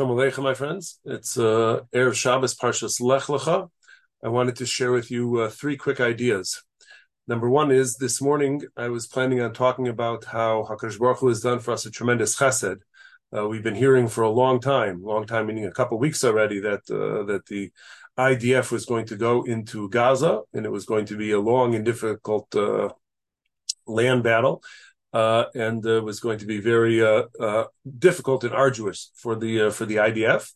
Shalom Aleichem, my friends. It's uh, Erev Shabbos Parshas Lech Lecha. I wanted to share with you uh, three quick ideas. Number one is this morning I was planning on talking about how Hakadosh Baruch Hu has done for us a tremendous chesed. Uh, we've been hearing for a long time, long time meaning a couple weeks already, that uh, that the IDF was going to go into Gaza and it was going to be a long and difficult uh, land battle and uh, was going to be very uh, uh difficult and arduous for the uh, for the IDF.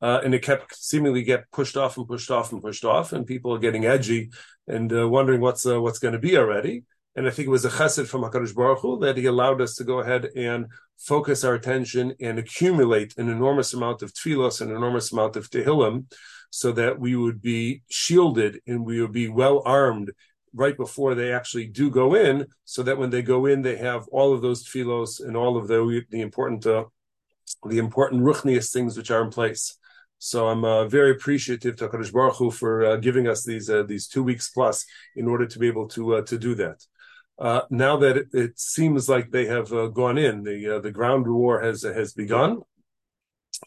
Uh, and it kept seemingly get pushed off and pushed off and pushed off, and people are getting edgy and wondering what's what's going to be already. And I think it was a chesed from Hakadosh Baruch Hu that he allowed us to go ahead and focus our attention and accumulate an enormous amount of tefillos, an enormous amount of tehillim, so that we would be shielded and we would be well armed right before they actually do go in, so that when they go in, they have all of those tefillos and all of the the important uh, the important ruchnius things which are in place. So I'm uh, very appreciative to Hakadosh Baruch Hu for uh, giving us these uh, these two weeks plus in order to be able to uh, to do that. Uh, now that it, it, seems like they have gone in, the the ground war has has begun.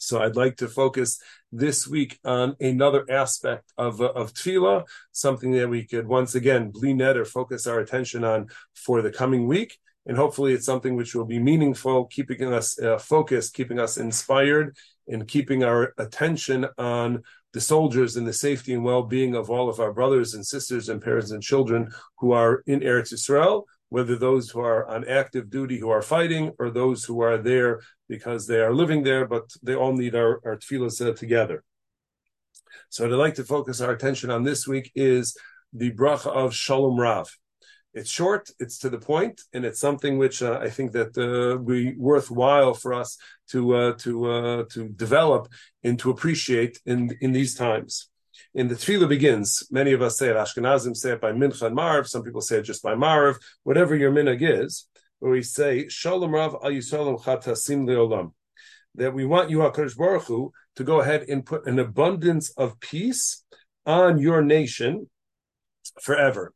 So I'd like to focus this week on another aspect of, uh, of tefillah, something that we could once again net or focus our attention on for the coming week. And hopefully it's something which will be meaningful, keeping us uh, focused, keeping us inspired, and keeping our attention on the soldiers and the safety and well-being of all of our brothers and sisters and parents and children who are in Eretz Yisrael, whether those who are on active duty who are fighting or those who are there because they are living there, but they all need our, our tefillah together. So what I'd like to focus our attention on this week is the bracha of Shalom Rav. It's short, it's to the point, and it's something which uh, I think that uh, be worthwhile for us to uh, to uh, to develop and to appreciate in in these times in the tefillah begins. Many of us say it. Ashkenazim say it by mincha and maariv. Some people say it just by maariv. Whatever your minhag is, where we say Shalom Rav Al Chatasim Leolam, that we want you Hakadosh Baruch Hu to go ahead and put an abundance of peace on your nation forever.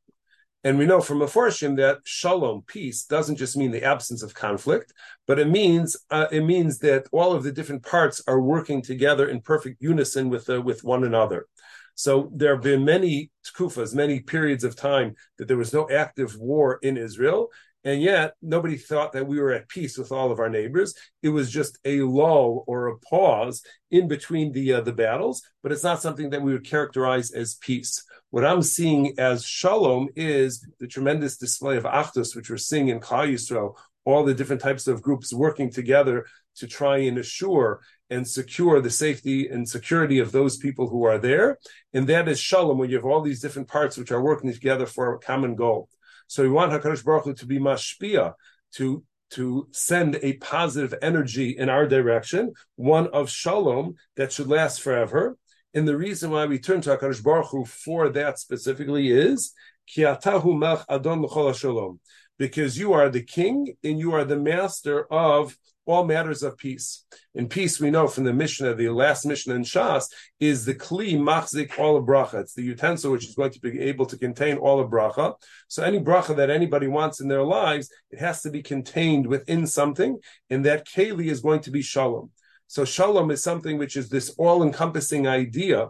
And we know from Meforshim that shalom, peace, doesn't just mean the absence of conflict, but it means uh, it means that all of the different parts are working together in perfect unison with uh, with one another. So there have been many tkufas, many periods of time that there was no active war in Israel, and yet nobody thought that we were at peace with all of our neighbors. It was just a lull or a pause in between the uh, the battles, but it's not something that we would characterize as peace. What I'm seeing as shalom is the tremendous display of achdus, which we're seeing in Klal Yisrael, all the different types of groups working together to try and assure and secure the safety and security of those people who are there. And that is shalom, when you have all these different parts which are working together for a common goal. So we want HaKadosh Baruch Hu to be mashpia, to to send a positive energy in our direction, one of shalom that should last forever. And the reason why we turn to HaKadosh Baruch Hu for that specifically is Kiatahu melech adon shalom, because you are the king and you are the master of all matters of peace. In peace, we know from the Mishnah, the last Mishnah in Shas, is the Kli Machzik all of bracha. It's the utensil which is going to be able to contain all of bracha. So any bracha that anybody wants in their lives, it has to be contained within something, and that Keli is going to be Shalom. So Shalom is something which is this all-encompassing idea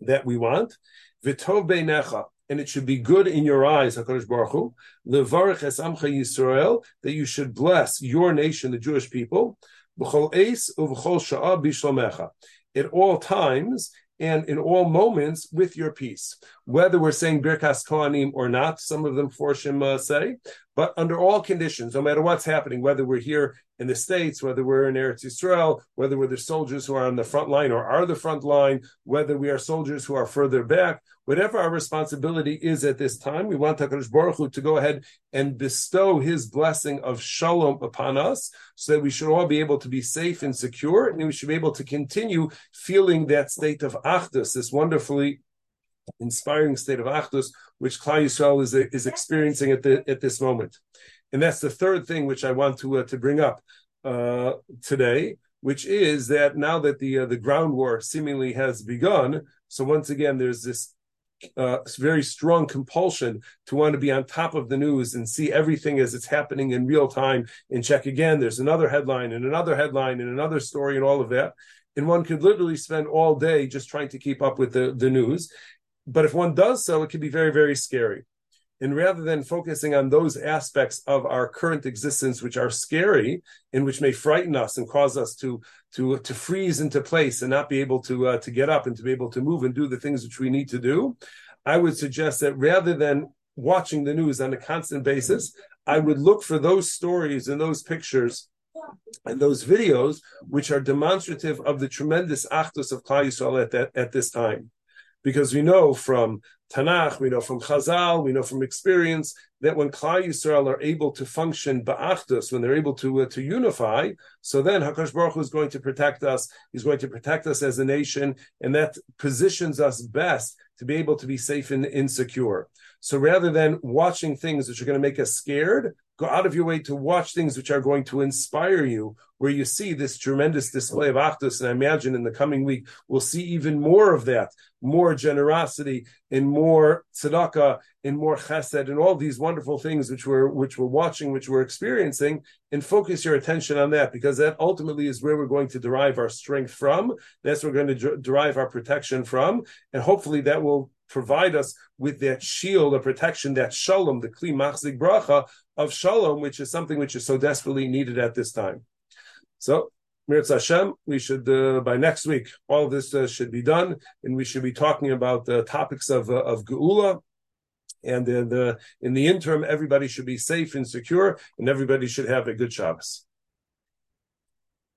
that we want. V'tov beinecha, and it should be good in your eyes, Hakadosh Baruch Hu, levarich es amcha Yisrael, that you should bless your nation, the Jewish people, b'chol eis uv'chol sha'ah b'shlomecha, at all times and in all moments with your peace. Whether we're saying Birkas Kohanim or not, some of the Meforshim uh, say, but under all conditions, no matter what's happening, whether we're here in the States, whether we're in Eretz Yisrael, whether we're the soldiers who are on the front line or are the front line, whether we are soldiers who are further back, whatever our responsibility is at this time, we want HaKadosh Baruch Hu to go ahead and bestow his blessing of shalom upon us so that we should all be able to be safe and secure and we should be able to continue feeling that state of achdus, this wonderfully inspiring state of achdus, which Klal Yisrael is, is experiencing at, the, at this moment. And that's the third thing which I want to, uh, to bring up uh, today, which is that now that the, uh, the ground war seemingly has begun, so once again, there's this uh, very strong compulsion to want to be on top of the news and see everything as it's happening in real time and check again. There's another headline and another headline and another story and all of that. and one could literally spend all day just trying to keep up with the, the news. But if one does so, it can be very, very scary. And rather than focusing on those aspects of our current existence which are scary and which may frighten us and cause us to to to freeze into place and not be able to uh, to get up and to be able to move and do the things which we need to do, I would suggest that rather than watching the news on a constant basis, I would look for those stories and those pictures and those videos which are demonstrative of the tremendous achdus of Klal Yisrael at that at this time, because we know from Tanakh, we know from Chazal, we know from experience that when Klal Yisrael are able to function ba'achdus, when they're able to uh, to unify, so then Hakadosh Baruch Hu is going to protect us. He's going to protect us as a nation, and that positions us best to be able to be safe and insecure. So rather than watching things which are going to make us scared, go out of your way to watch things which are going to inspire you, where you see this tremendous display of Achdus. And I imagine in the coming week, we'll see even more of that, more generosity and more tzedakah and more chesed and all these wonderful things which we're, which we're watching, which we're experiencing, and focus your attention on that because that ultimately is where we're going to derive our strength from. That's where we're going to derive our protection from. And hopefully that will provide us with that shield of protection, that shalom, the kli machzik bracha of shalom, which is something which is so desperately needed at this time. So, Mirz Hashem, we should uh, by next week all this uh, should be done, and we should be talking about the topics of uh, of geula. And in the in the interim, everybody should be safe and secure, and everybody should have a good Shabbos.